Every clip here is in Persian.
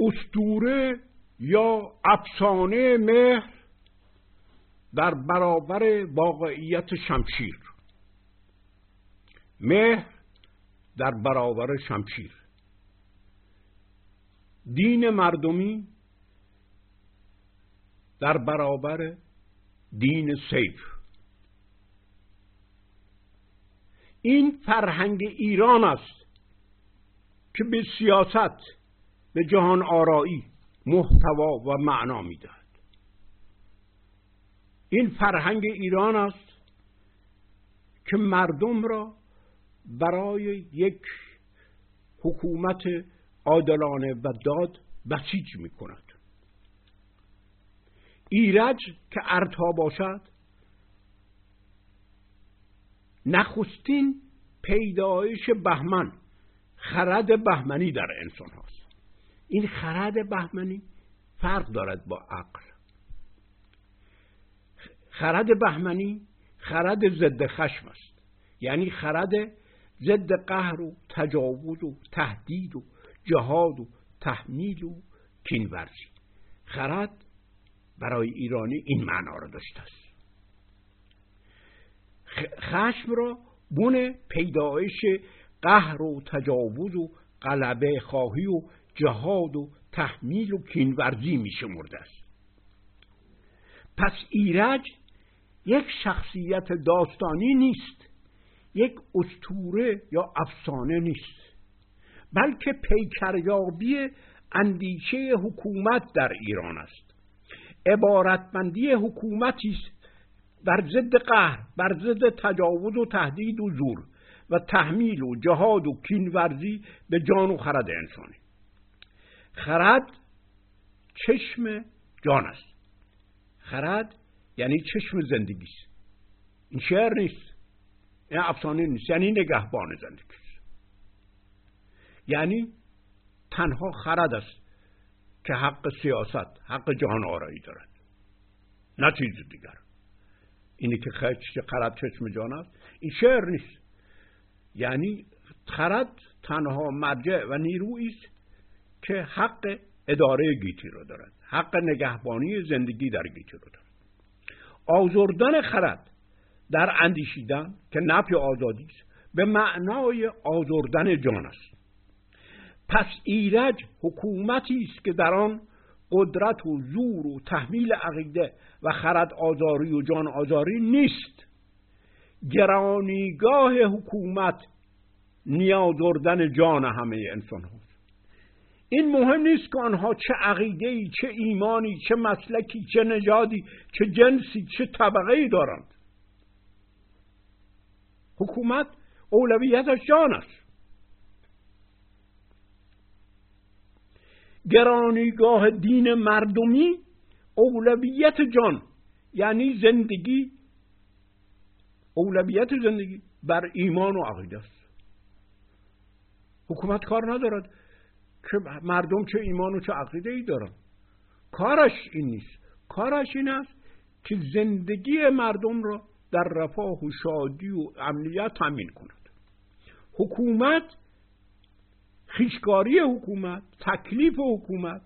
استوره یا افسانه مهر در برابر واقعیت شمشیر. مهر در برابر شمشیر. دین مردمی در برابر دین سیف. این فرهنگ ایران است که به سیاست به جهان آرایی محتوا و معنا می‌دهد. این فرهنگ ایران است که مردم را برای یک حکومت عادلانه و داد بسیج می کند ایرج که ارتا باشد نخستین پیدایش بهمن خرد بهمنی در انسان هاست این خرد بهمنی فرق دارد با عقل. خرد بهمنی خرد ضد خشم است. یعنی خرد ضد قهر و تجاوز و تهدید و جهاد و تحمیل و کینورزی. خرد برای ایرانی این معنا را داشته است. خشم را بون پیدایش قهر و تجاوز و غلبه خواهی و جهاد و تحمیل و کینورزی می شمرده است. پس ایرج یک شخصیت داستانی نیست یک استوره یا افسانه نیست بلکه پیکریابی اندیشه حکومت در ایران است. عبارتمندی حکومتی است بر ضد قهر بر ضد تجاوز و تهدید و زور و تحمیل و جهاد و کینورزی به جان و خرد انسانی خرد چشم جان است. خرد یعنی چشم زندگی است. این شعر نیست. این افسانه نیست. یعنی نگهبان زندگی است. یعنی تنها خرد است که حق سیاست حق جهان آرایی دارد. نه چیز دیگر. اینی که خرد چشم جان است. این شعر نیست. یعنی خرد تنها مرجع و نیرویی است که حق اداره گیتی رو دارد حق نگهبانی زندگی در گیتی رو دارد آزردن خرد در اندیشیدن که نفی آزادی است به معنای آزردن جان است. پس ایرج حکومتی است که در آن قدرت و زور و تحمیل عقیده و خرد آزاری و جان آزاری نیست. گرانیگاه حکومت نیازردن جان همه انسان هاست این مهم نیست که آنها چه عقیده چه ایمانی چه مسلکی چه نژادی چه جنسی چه طبقه ای دارند. حکومت اولویتش جان است. گرانیگاه دین مردمی اولویت جان یعنی زندگی. اولویت زندگی بر ایمان و عقیده است. حکومت کار ندارد. که مردم چه ایمان و چه عقیده ای دارن. کارش این نیست. کارش این است که زندگی مردم را در رفاه و شادی و امنیت تامین کند. حکومت خیشکاری حکومت تکلیف حکومت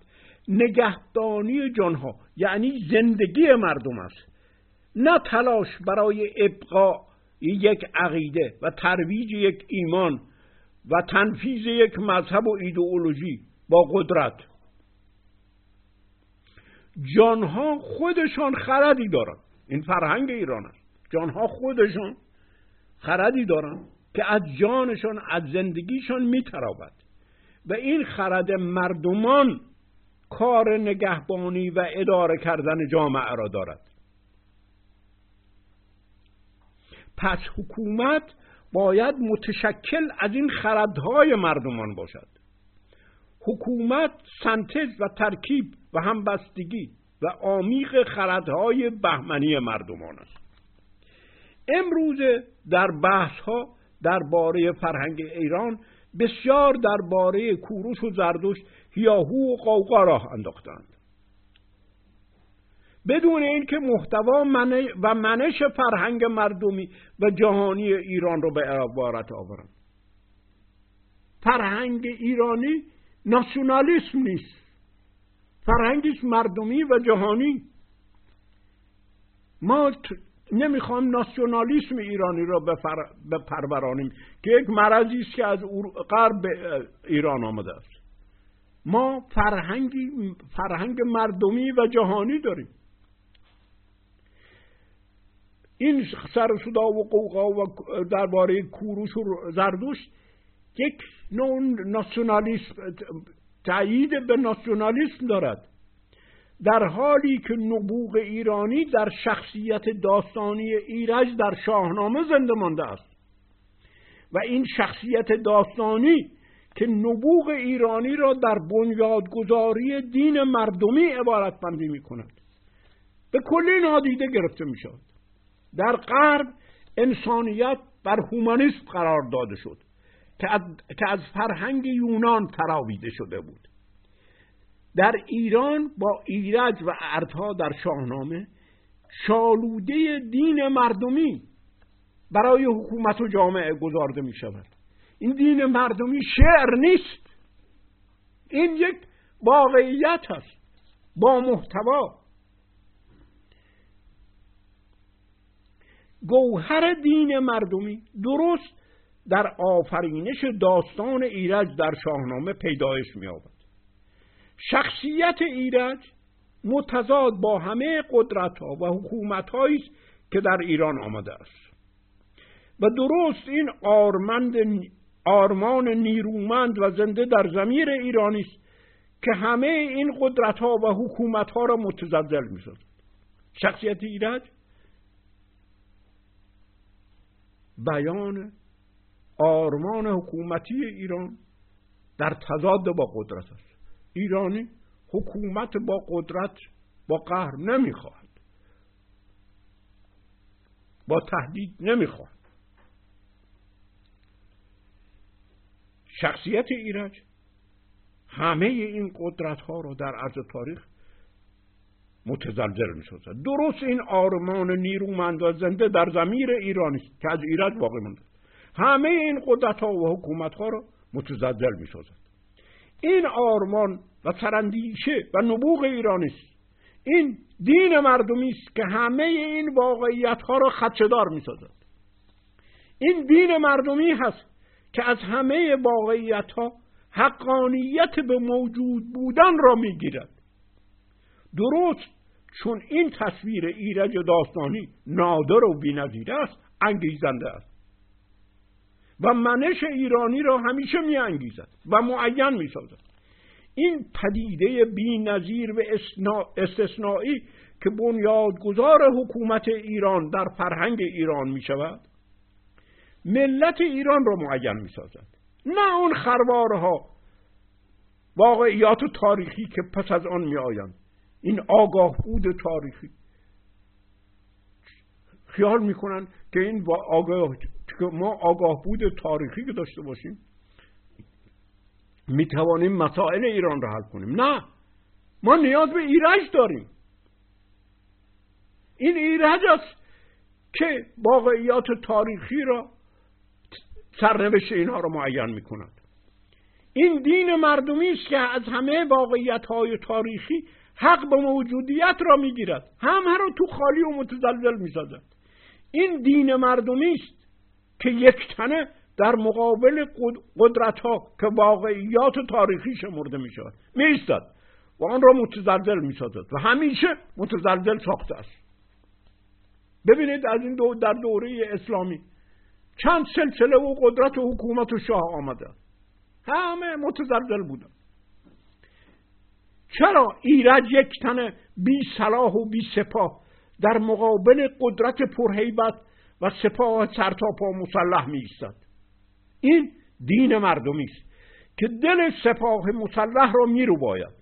نگهدانی جانها یعنی زندگی مردم است. نه تلاش برای ابقاء یک عقیده و ترویج یک ایمان. و تنفیز یک مذهب و ایدئولوژی با قدرت. جانها خودشان خردی دارند این فرهنگ ایران است. جانها خودشان خردی دارند که از جانشان از زندگیشان میتراود و این خرد مردمان کار نگهبانی و اداره کردن جامعه را دارد. پس حکومت باید متشکل از این خردهای مردمان باشد. حکومت سنتز و ترکیب و همبستگی و آمیق خردهای بهمنی مردمان است. امروز در بحث ها درباره فرهنگ ایران بسیار درباره کوروش و زردوش هیاهو و قوقا راه انداختند. بدون اینکه محتوا و منش فرهنگ مردمی و جهانی ایران رو به عبارت آورند. فرهنگ ایرانی ناسیونالیسم نیست. فرهنگی مردمی و جهانی. ما نمی‌خوام ناسیونالیسم ایرانی را بپرورانیم که یک مرضی است که از غرب ایران آمده است. ما فرهنگی فرهنگ مردمی و جهانی داریم. این سر صدا و قوقا و درباره کوروش و زردوش یک نوع ناسیونالیسم تایید به ناسیونالیسم دارد. در حالی که نبوغ ایرانی در شخصیت داستانی ایرج در شاهنامه زنده مانده است. و این شخصیت داستانی که نبوغ ایرانی را در بنیادگذاری دین مردمی عبارت بندی می کند به کلی نادیده گرفته می شود در غرب انسانیت بر هومانیسم قرار داده شد که از, فرهنگ یونان تراویده شده بود. در ایران با ایرج و ارتها در شاهنامه شالوده دین مردمی برای حکومت و جامعه گذارده می شود. این دین مردمی شعر نیست. این یک واقعیت است. با محتوا گوهر دین مردمی درست در آفرینش داستان ایرج در شاهنامه پیدایش می‌یابد. شخصیت ایرج متضاد با همه قدرت ها و حکومت است که در ایران آمده است. و درست این آرمند آرمان نیرومند و زنده در زمیر ایرانی است که همه این قدرت ها و حکومت ها را متزلزل می شخصیت ایرج بیان آرمان حکومتی ایران در تضاد با قدرت است. ایرانی حکومت با قدرت با قهر نمی‌خواهد. با تهدید نمی‌خواهد. شخصیت ایرج همه این قدرت ها را در عرض تاریخ متزلزل می درست این آرمان نیرومند و زنده در زمیر ایرانی که از ایرج باقی مونده همه این قدرت ها و حکومت ها را متزلزل می این آرمان و سرندیشه و نبوغ ایرانی است. این دین مردمی است که همه این واقعیت ها را خدشدار می این دین مردمی هست که از همه واقعیت ها حقانیت به موجود بودن را می‌گیرد. درست. چون این تصویر ایرج داستانی نادر و بینظیر است انگیزنده است. و منش ایرانی را همیشه می انگیزد و معین می سازد این پدیده بی نظیر و استثنایی که بنیادگذار حکومت ایران در فرهنگ ایران می شود ملت ایران را معین می سازد نه اون خروارها واقعیات تاریخی که پس از آن می آیند این آگاه بود تاریخی. خیال می‌کنن که این آگاه که ما آگاه بود تاریخی که داشته باشیم می توانیم مسائل ایران را حل کنیم. نه ما نیاز به ایرج داریم. این ایرج است که واقعیات تاریخی را سرنوشت اینها را معین می کند این دین مردمی است که از همه واقعیت های تاریخی حق به موجودیت را می‌گیرد. همه را تو خالی و متزلزل می‌سازد. این دین مردمی است که یک تنه در مقابل قدرت ها که واقعیات تاریخی شمرده می شود می ایستد و آن را متزلزل می سازد و همیشه متزلزل ساخته است. ببینید از این دو در دوره اسلامی چند سلسله و قدرت و حکومت و شاه آمده. همه متزلزل بودن چرا ایرج یک تن بی صلاح و بی سپاه در مقابل قدرت پرهیبت و سپاه سرتاپا مسلح می ایستد این دین مردمی است که دل سپاه مسلح را می رو باید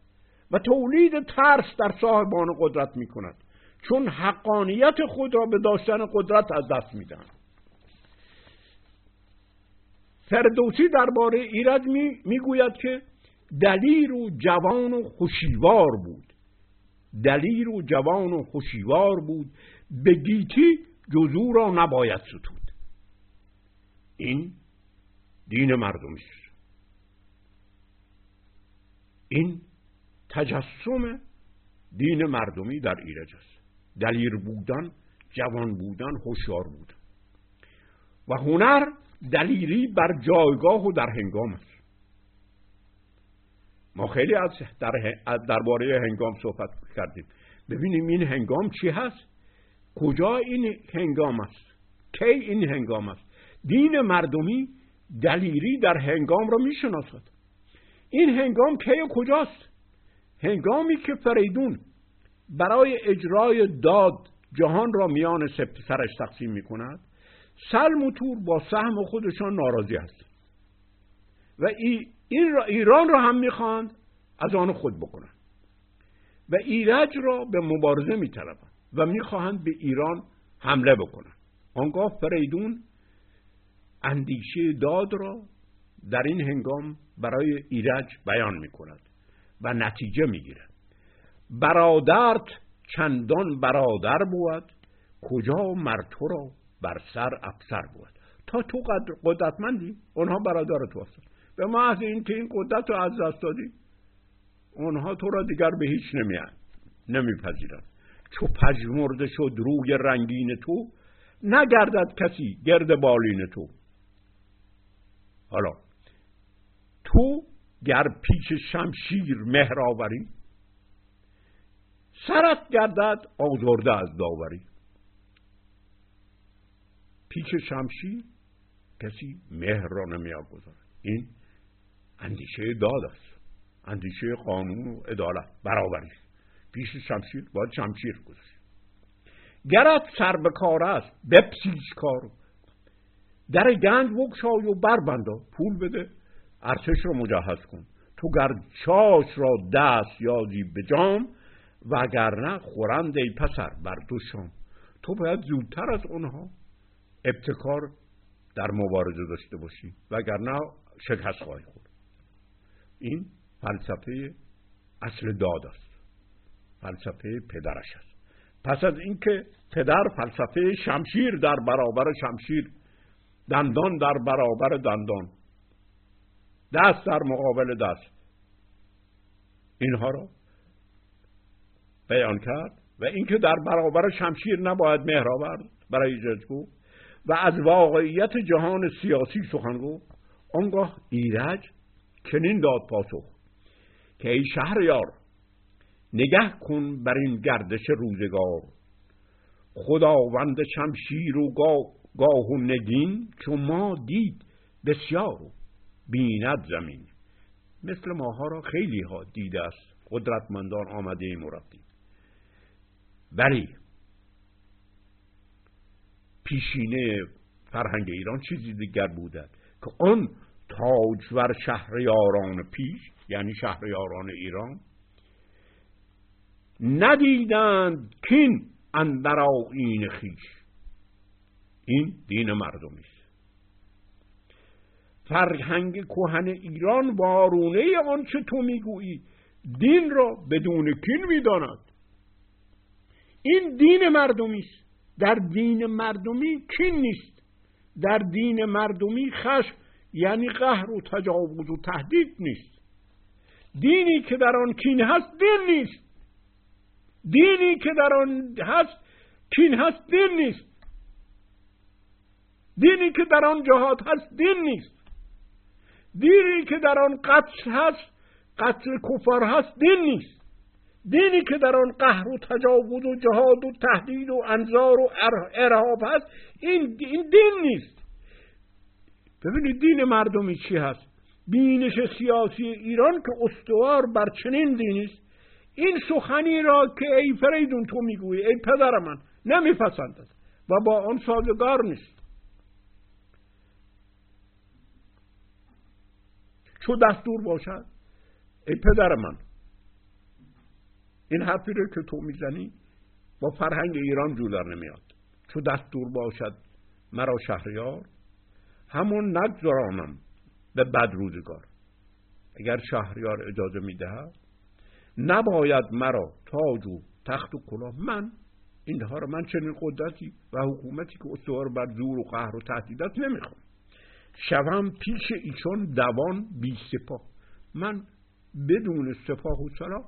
و تولید ترس در صاحبان قدرت می کند چون حقانیت خود را به داشتن قدرت از دست می دهند فردوسی درباره ایرج می گوید که دلیر و جوان و خوشیوار بود. دلیر و جوان و خوشیوار بود. به گیتی جزو را نباید ستود. این دین مردمی است. این تجسم دین مردمی در ایرج است. دلیر بودن جوان بودن هوشیار بودن و هنر دلیری بر جایگاه و در هنگام است. ما خیلی از درباره هنگام صحبت کردیم. ببینیم این هنگام چی هست؟ کجا این هنگام است؟ کی این هنگام است؟ دین مردمی دلیری در هنگام را می‌شناسد. این هنگام کی و کجاست؟ هنگامی که فریدون برای اجرای داد جهان را میان سرش تقسیم می کند سلم و تور با سهم خودشان ناراضی هست. و این را ایران را هم می‌خواند از آن خود بکنند و ایرج را به مبارزه میطلبند و می‌خواهند به ایران حمله بکنند آنگاه فریدون اندیشه داد را در این هنگام برای ایرج بیان می کند و نتیجه می گیرد برادرت چندان برادر بود کجا مر تو را بر سر افسر بود؟ تا تو قدرتمندی اونها برادر تو هستن به محض اینکه این قدرت رو از دست دادی اونها تو را دیگر به هیچ نمیان نمیپذیرند. چو پژمرده شد روی رنگین تو نگردد کسی گرد بالین تو. حالا تو گر پیش شمشیر مهراوری سرت گردد آزرده از داوری. پیش شمشیر کسی مهر را نمی این اندیشه داد است. اندیشه قانون و عدالت برابری. پیش شمشیر باید شمشیر گذاشت. گرت سر به کار است بپسیج کارو در گنج بگشای و بربندا پول بده ارتش رو مجهز کن. تو گر چاش را دست یازی به جام وگرنه خورند ای پسر بر دو شام. تو باید زودتر از اونها ابتکار در مبارزه داشته باشی وگرنه شکست خواهی این فلسفه اصل داد است. فلسفه پدرش است. پس از اینکه پدر فلسفه شمشیر در برابر شمشیر دندان در برابر دندان دست در مقابل دست اینها را بیان کرد و اینکه در برابر شمشیر نباید مهر آورد برای جزگو و از واقعیت جهان سیاسی سخن گفت. آنگاه ایرج چنین داد پاسخ که ای شهریار نگه کن بر این گردش روزگار. خداوند شمشیر و گاه و نگین چون ما دید بسیار بیند زمین. مثل ماها را خیلی ها دیده است قدرتمندان آمده ایم و رفتیم. ولی پیشینه فرهنگ ایران چیزی دیگر بوده که آن تاجور شهریاران پیش یعنی شهریاران ایران ندیدند کین اندر این خیش این دین مردمی است. فرهنگ کهن ایران وارونه آنچه تو می‌گویی دین را بدون کین می‌داند. این دین مردمی است. در دین مردمی کین نیست. در دین مردمی خشم یعنی قهر و تجاوز و تهدید نیست. دینی که در آن کین هست دین نیست. دینی که در آن هست کین هست دین نیست. دینی که در آن جهاد هست دین نیست. دینی که در آن قتل هست قتل کفار هست دین نیست. دینی که در آن قهر و تجاوز و جهاد و تهدید و انظار و ارهاب هست این, دین نیست. ببینید دین مردمی چی هست. بینش سیاسی ایران که استوار بر چنین دینی است این سخنی را که ای فریدون تو می‌گویی ای پدر من نمیپسندد و با آن سازگار نیست. چو دستور باشد ای پدر من این حرفی رو که تو می‌زنی با فرهنگ ایران جور نمیاد. چو دستور باشد مرا شهریار همون نگذرانم به بد روزگار. اگر شهریار اجازه می‌دهد نباید مرا تاج و تخت و کلاه. من اینها رو من چنین قدرتی و حکومتی که استوار بر زور و قهر و تهدیدات نمی‌خوام. شوم پیش ایشون دوان بی سپاه. من بدون سپاه و سلا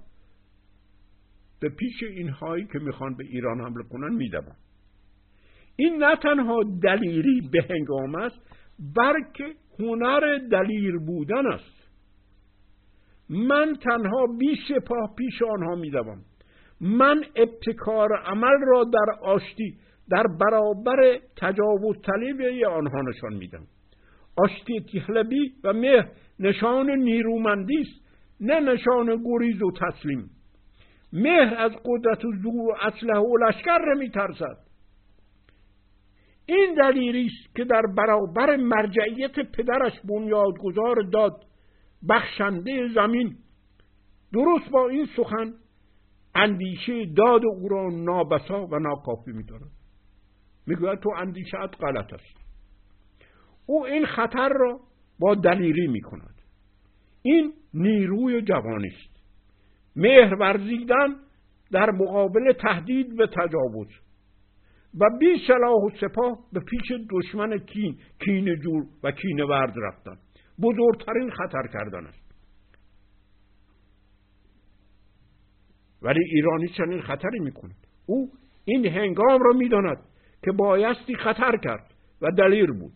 به پیش اینهایی که می‌خوان به ایران حمله کنن میدوم. این نه تنها دلیری به هنگام است بلکه هنر دلیر بودن است. من تنها بی سپاه پیش آنها میدوم من ابتکار عمل را در آشتی در برابر تجاوز طلیب آنها نشان میدم آشتی طلبی و مهر نشان نیرومندی است نه نشان گریز و تسلیم. مهر از قدرت و زور و اسلحه و لشکر میترسد. این دلیلی است که در برابر مرجعیت پدرش بنیادگذار داد بخشنده زمین. درست با این سخن اندیشه داد او را نابسا و ناکافی میدارد می‌گوید تو اندیشت غلط است. او این خطر را با دلیری می‌کند. این نیروی جوانی است. مهر ورزیدن در مقابل تهدید به تجاوز. و بی سلاح و سپاه به پیش دشمن کین کین جور و کین ورد رفتن. بزرگترین خطر کردن است. ولی ایرانی چنین خطری می‌کند. او این هنگام را می‌داند که بایستی خطر کرد و دلیر بود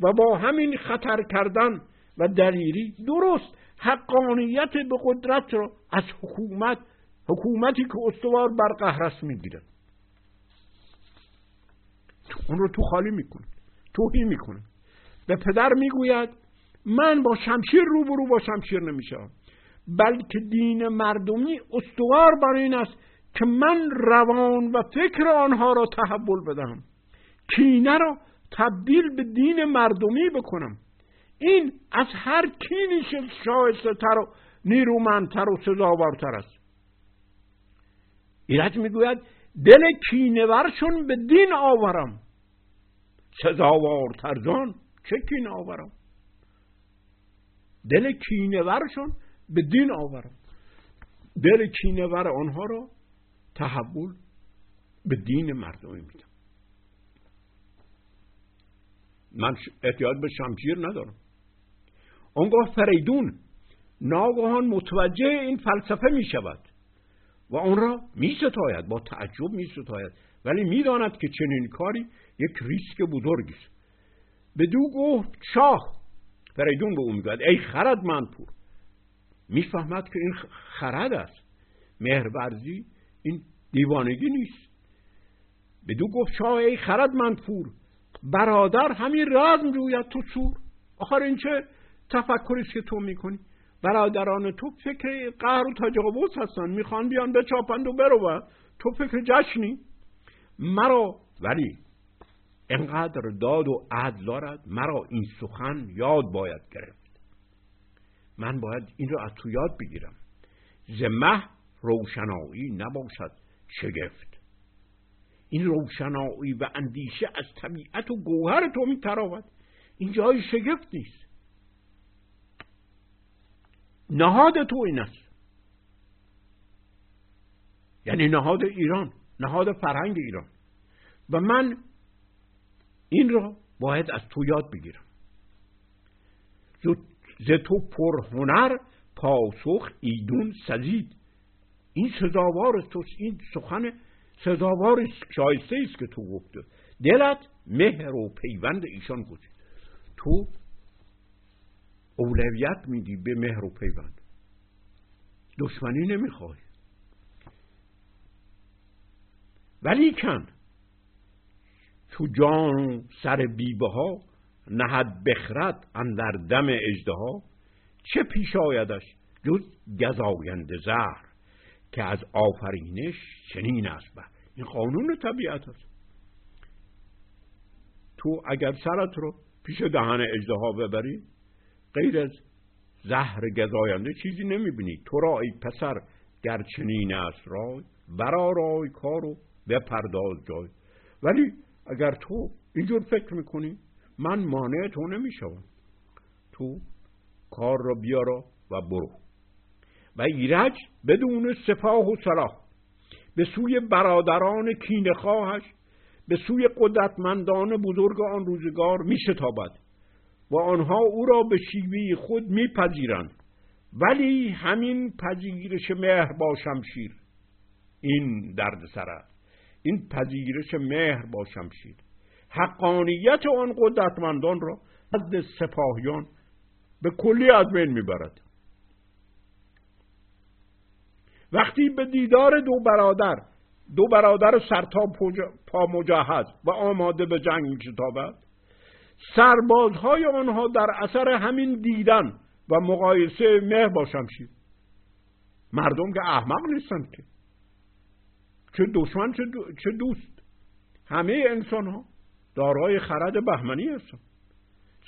و با همین خطر کردن و دلیری درست حقانیت به قدرت را از حکومت حکومتی که استوار بر قهر است می‌گیرد. اون رو تو خالی می‌کنه توهی می‌کنه. به پدر می‌گوید من با شمشیر روبرو با شمشیر نمیشم بلکه دین مردمی استوار بر این است که من روان و فکر آنها را تحول بدهم. کینه را تبدیل به دین مردمی بکنم. این از هر کینی شایسته تر و نیرومندتر و سزاوارتر است. ایرج می‌گوید دل کینورشون به دین آورم. سزاوارتر جان چه کین آورم؟ دل کینورشون به دین آورم. دل کینور آنها را تحول به دین مردمی میدم. من احتیاط به شمشیر ندارم. آنگاه فریدون ناگهان متوجه این فلسفه می شود و آن را می ستاید با تعجب می ستاید ولی می‌داند که چنین کاری یک ریسک بزرگی است. بدو گفت شاه. فریدون به او می‌گوید ای خرد من پور می‌فهمد که این خرد است. مهرورزی این دیوانگی نیست. بدو گفت شاه ای خرد من پور برادر همین رزم جوید تو سور. آخر این چه تفکری که تو می‌کنی؟ برادران تو فکر قهر و تجاوز هستن. می‌خوان بیان بچاپند و برو تو فکر جشنی. مرا ولی انقدر داد و عدل دارد مرا این سخن یاد باید گرفت. من باید این رو از تو یاد بگیرم. زمه روشنایی نباشد شگفت. این روشنایی و اندیشه از طبیعت و گوهر تو میتراود. این جای شگفت نیست. نهاد تو این است. یعنی نهاد ایران نهاد فرهنگ ایران. و من این را باید از تو یاد بگیرم. ز تو پرهنر پاسخ ایدون سزید. این سزاوار تو این سخن سزاوار شایسته است که تو گفته دلت مهر و پیوند ایشان گذید تو اولویت میدی به مهر و پیوند. دشمنی نمی‌خوای. ولی کن. تو جان سر بیبه ها نهد بخرد اندر دم اجده چه پیش آیدش جز گزاینده زهر که از آفرینش چنین است بر. این قانون طبیعت است. تو اگر سرت رو پیش دهن اجده ببری غیر از زهر گزاینده چیزی نمی‌بینی. تو را ای پسر گر چنین است رای برا رای کارو بپرداز جای. ولی اگر تو اینجور فکر می‌کنی من مانع تو نمی‌شوم. تو کار را بیارا و برو. و ایرج بدون سپاه و سلاح به سوی برادران کینخواهش به سوی قدرتمندان بزرگ آن روزگار میشتابد. و آنها او را به شیوه خود میپذیرند. ولی همین پذیرش مهر با شمشیر. این درد سر است. این پذیرش مهر با شمشیر. حقانیت آن قدرتمندان را از سپاهیان به کلی از بین می‌برد. وقتی به دیدار دو برادر دو برادر سرتا پا مجهز و آماده به جنگ میشتابد سربازهای آنها در اثر همین دیدن و مقایسه مه با شمشیر. مردم که احمق نیستند که. چه دشمن چه, دوست. همه انسان ها دارای خرد بهمنی هستند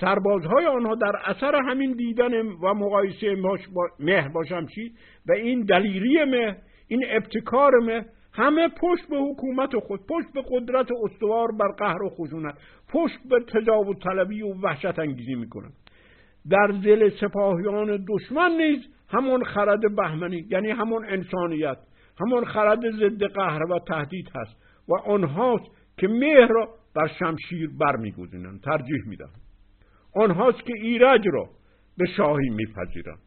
سربازهای آنها در اثر همین دیدن و مقایسه مه با شمشیر و این دلیری مه این ابتکار مه همه پشت به حکومت خود پشت به قدرت استوار بر قهر و خشونت. پشت به تجاوز طلبی و وحشت انگیزی می‌کنند در دل سپاهیان دشمن نیز همون خرد بهمنی یعنی همون انسانیت همون خرد ضد قهر و تهدید هست و آنهاست که مهر را بر شمشیر برمیگزینند. ترجیح می‌دهند آنهاست که ایرج را به شاهی میپذیرند.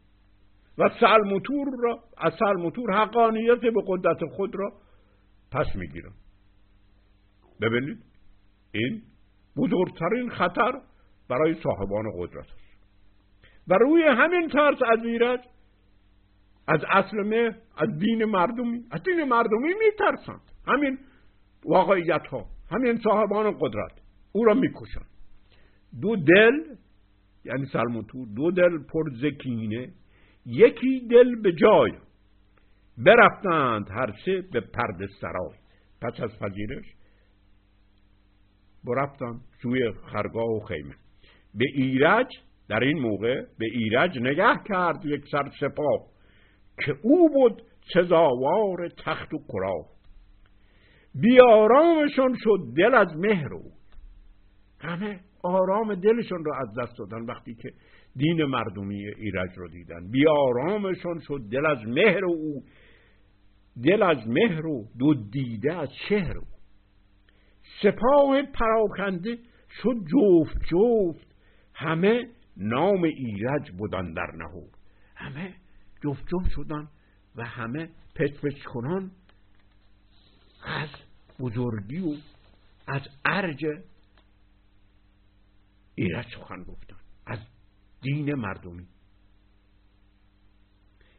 و سلموتور را از سلموتور حقانیت به قدرت خود را پس می‌گیرند ببینید این بزرگترین خطر برای صاحبان قدرت است. و روی همین ترس از ایرج از اصل مه از دین مردمی از دین مردمی میترسند. همین واقعیت ها همین صاحبان قدرت او را می‌کشند. دو دل یعنی سلموتور دو دل پر زکینه یکی دل به جای. برفتند هر سه به پرد سرای. پس از پذیرش برفتند سوی خرگاه و خیمه. به ایرج در این موقع به ایرج نگه کرد یک سر سپاه که او بود سزاوار تخت و کراه بیارامشون شد دل از مهر او. همه آرام دلشون رو از دست دادن وقتی که دین مردمی ایرج رو دیدن. بیارامشون شد دل از مهر او. دل از مهر و دو دیده از شهر او سپاه پراکنده شد جفت جفت همه نام ایرج بودن در نهور همه جفت جفت شدن و همه پچ پچ کنان از بزرگی و از ارج ایرج سخن گفتن از دین مردمی.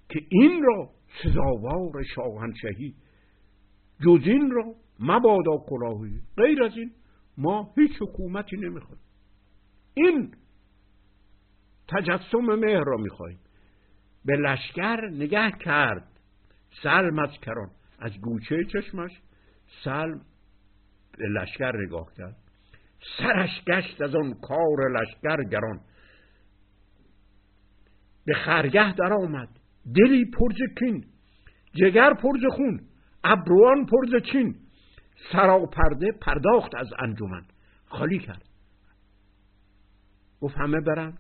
که این را سزاوار شاهنشهی. جز این را مبادا کلاهی غیر از این ما هیچ حکومتی نمی‌خوایم. این تجسم مهر را می‌خواهیم به لشکر نگه کرد. سلم از کران از گوچه چشمش سلم به لشکر نگاه کرد. سرش گشت از آن کار لشکر گران به خرگه در آمد دلی پرز کین جگر پرز خون ابروان پرز چین. سرا پرده پرداخت از انجمن خالی کرد. گفت همه برن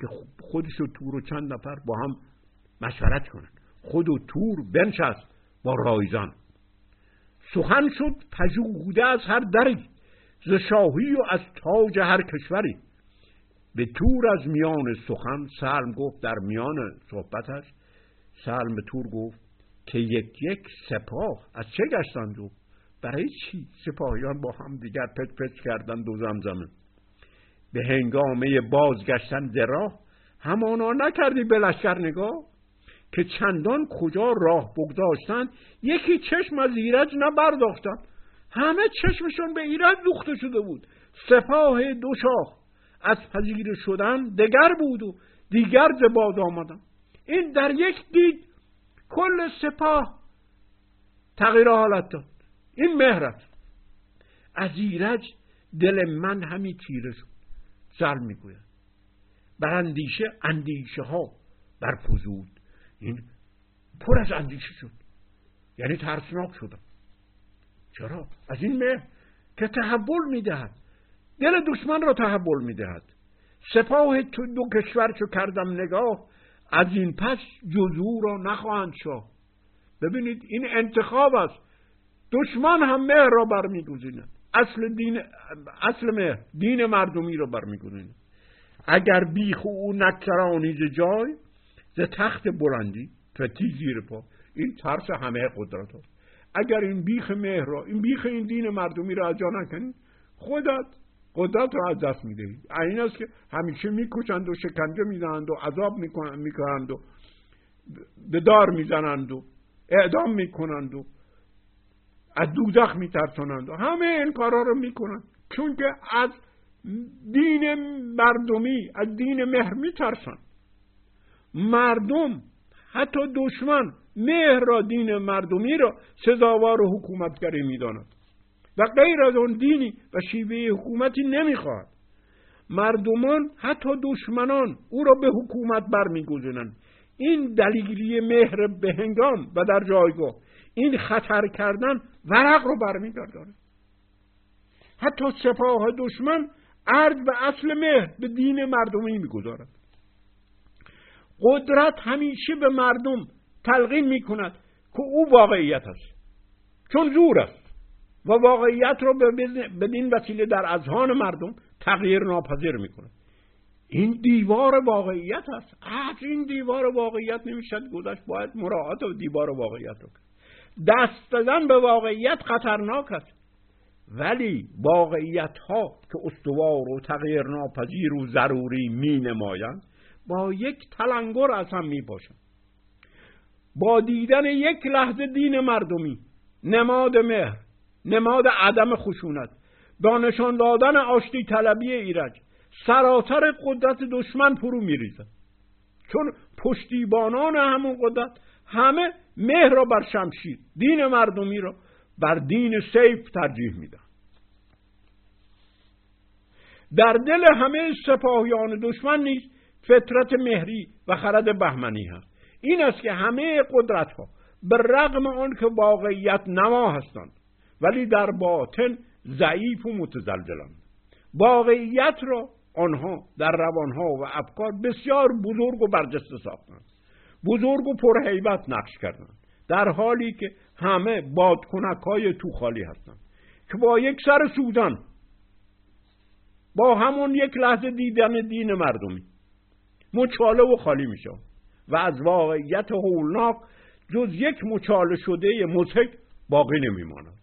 که خودش و تور و چند نفر با هم مشورت کنن. خود و تور بنشست با رایزان. سخن شد پژوهوده از هر دری ز شاهی و از تاج هر کشوری. به تور از میان سخن سلم گفت در میان صحبتش سلم تور گفت که یک یک سپاه. از چه گشتند و برای چی سپاهیان با هم دیگر پچ پچ کردند و زمزمه؟ به هنگامه بازگشتن دراه همانا نکردی به لشکر نگاه؟ که چندان کجا راه بگذاشتن یکی چشم از ایرج نبرداختن. همه چشمشون به ایرج دوخته شده بود. سپاه دو شاه از پذیر شدن دگر بود و دیگر ز باز آمدن. این در یک دید کل سپاه تغییر حالت داد. این مهرت از ایرج دل من همی تیره شد. زل می‌گوید. بر اندیشه اندیشه ها برفزود این پر از اندیشه شد. یعنی ترسناک شدم چرا؟ از این مه که تحول می‌دهد. دل دشمن را تحول می‌دهد. سپاه تو دو کشور چو کردم نگاه از این پس جزو را نخواهند شاه. ببینید این انتخاب است. دشمن هم مهر را برمیگزیند اصل دین اصل مهر دین مردمی را برمیگزیند. اگر بیخ او نکرانی ز جای ز تخت برندی فتی زیر پا. این ترس همه قدرت هست اگر این بیخ مهر را این بیخ این دین مردمی را از جا نکنید خودت قدرت را از دست می‌دهید این است که همیشه می‌کشند و شکنجه می‌زنند و عذاب می‌کنند و به دار می‌زنند و اعدام می‌کنند و از دوزخ میترسانند. و همه این کارا رو می‌کنند. چون که از دین مردمی از دین مهر میترسند. مردم حتی دشمن مهر را دین مردمی را سزاوار و حکومتگری می‌داند. و غیر از آن دینی و شیوه حکومتی نمی‌خواهد مردمان حتی دشمنان او را به حکومت برمیگزینند این دلیلی مهر به هنگام و در جایگاه این خطر کردن ورق رو برمیگردانه. حتی سپاه دشمن ارد و اصل مهر به دین مردمی می‌گذارد. قدرت همیشه به مردم تلقین می‌کند که او واقعیت است. چون زور است. و واقعیت را بدین وسیله در اذهان مردم تغییر ناپذیر می‌کند این دیوار واقعیت است. از این دیوار واقعیت نمی‌شد گذشت. باید مراعات و دیوار واقعیت رو کرد. دست دادن به واقعیت خطرناک است. ولی واقعیت ها که استوار و تغییر ناپذیر و ضروری می نمایند با یک تلنگر از هم می باشند با دیدن یک لحظه دین مردمی نماد مهر نماد عدم خشونت با نشان دادن آشتی طلبی ایرج سراسر قدرت دشمن فرو میریزد چون پشتیبانان همون قدرت همه مهر را بر شمشیر دین مردمی را بر دین سیف ترجیح میدن. در دل همه سپاهیان دشمن نیز فطرت مهری و خرد بهمنی هست. این است که همه قدرت ها به رغم آن که واقعیت نما هستند ولی در باطن ضعیف و متزلزلند واقعیت را آنها در روانها و افکار بسیار بزرگ و برجسته ساختند. بزرگ و پرهیبت نقش کردند. در حالی که همه بادکنک های تو خالی هستند. که با یک سر سوزن با همون یک لحظه دیدن دین مردمی مچاله و خالی میشه و از واقعیت هولناک جز یک مچاله شده مزهک باقی نمیماند.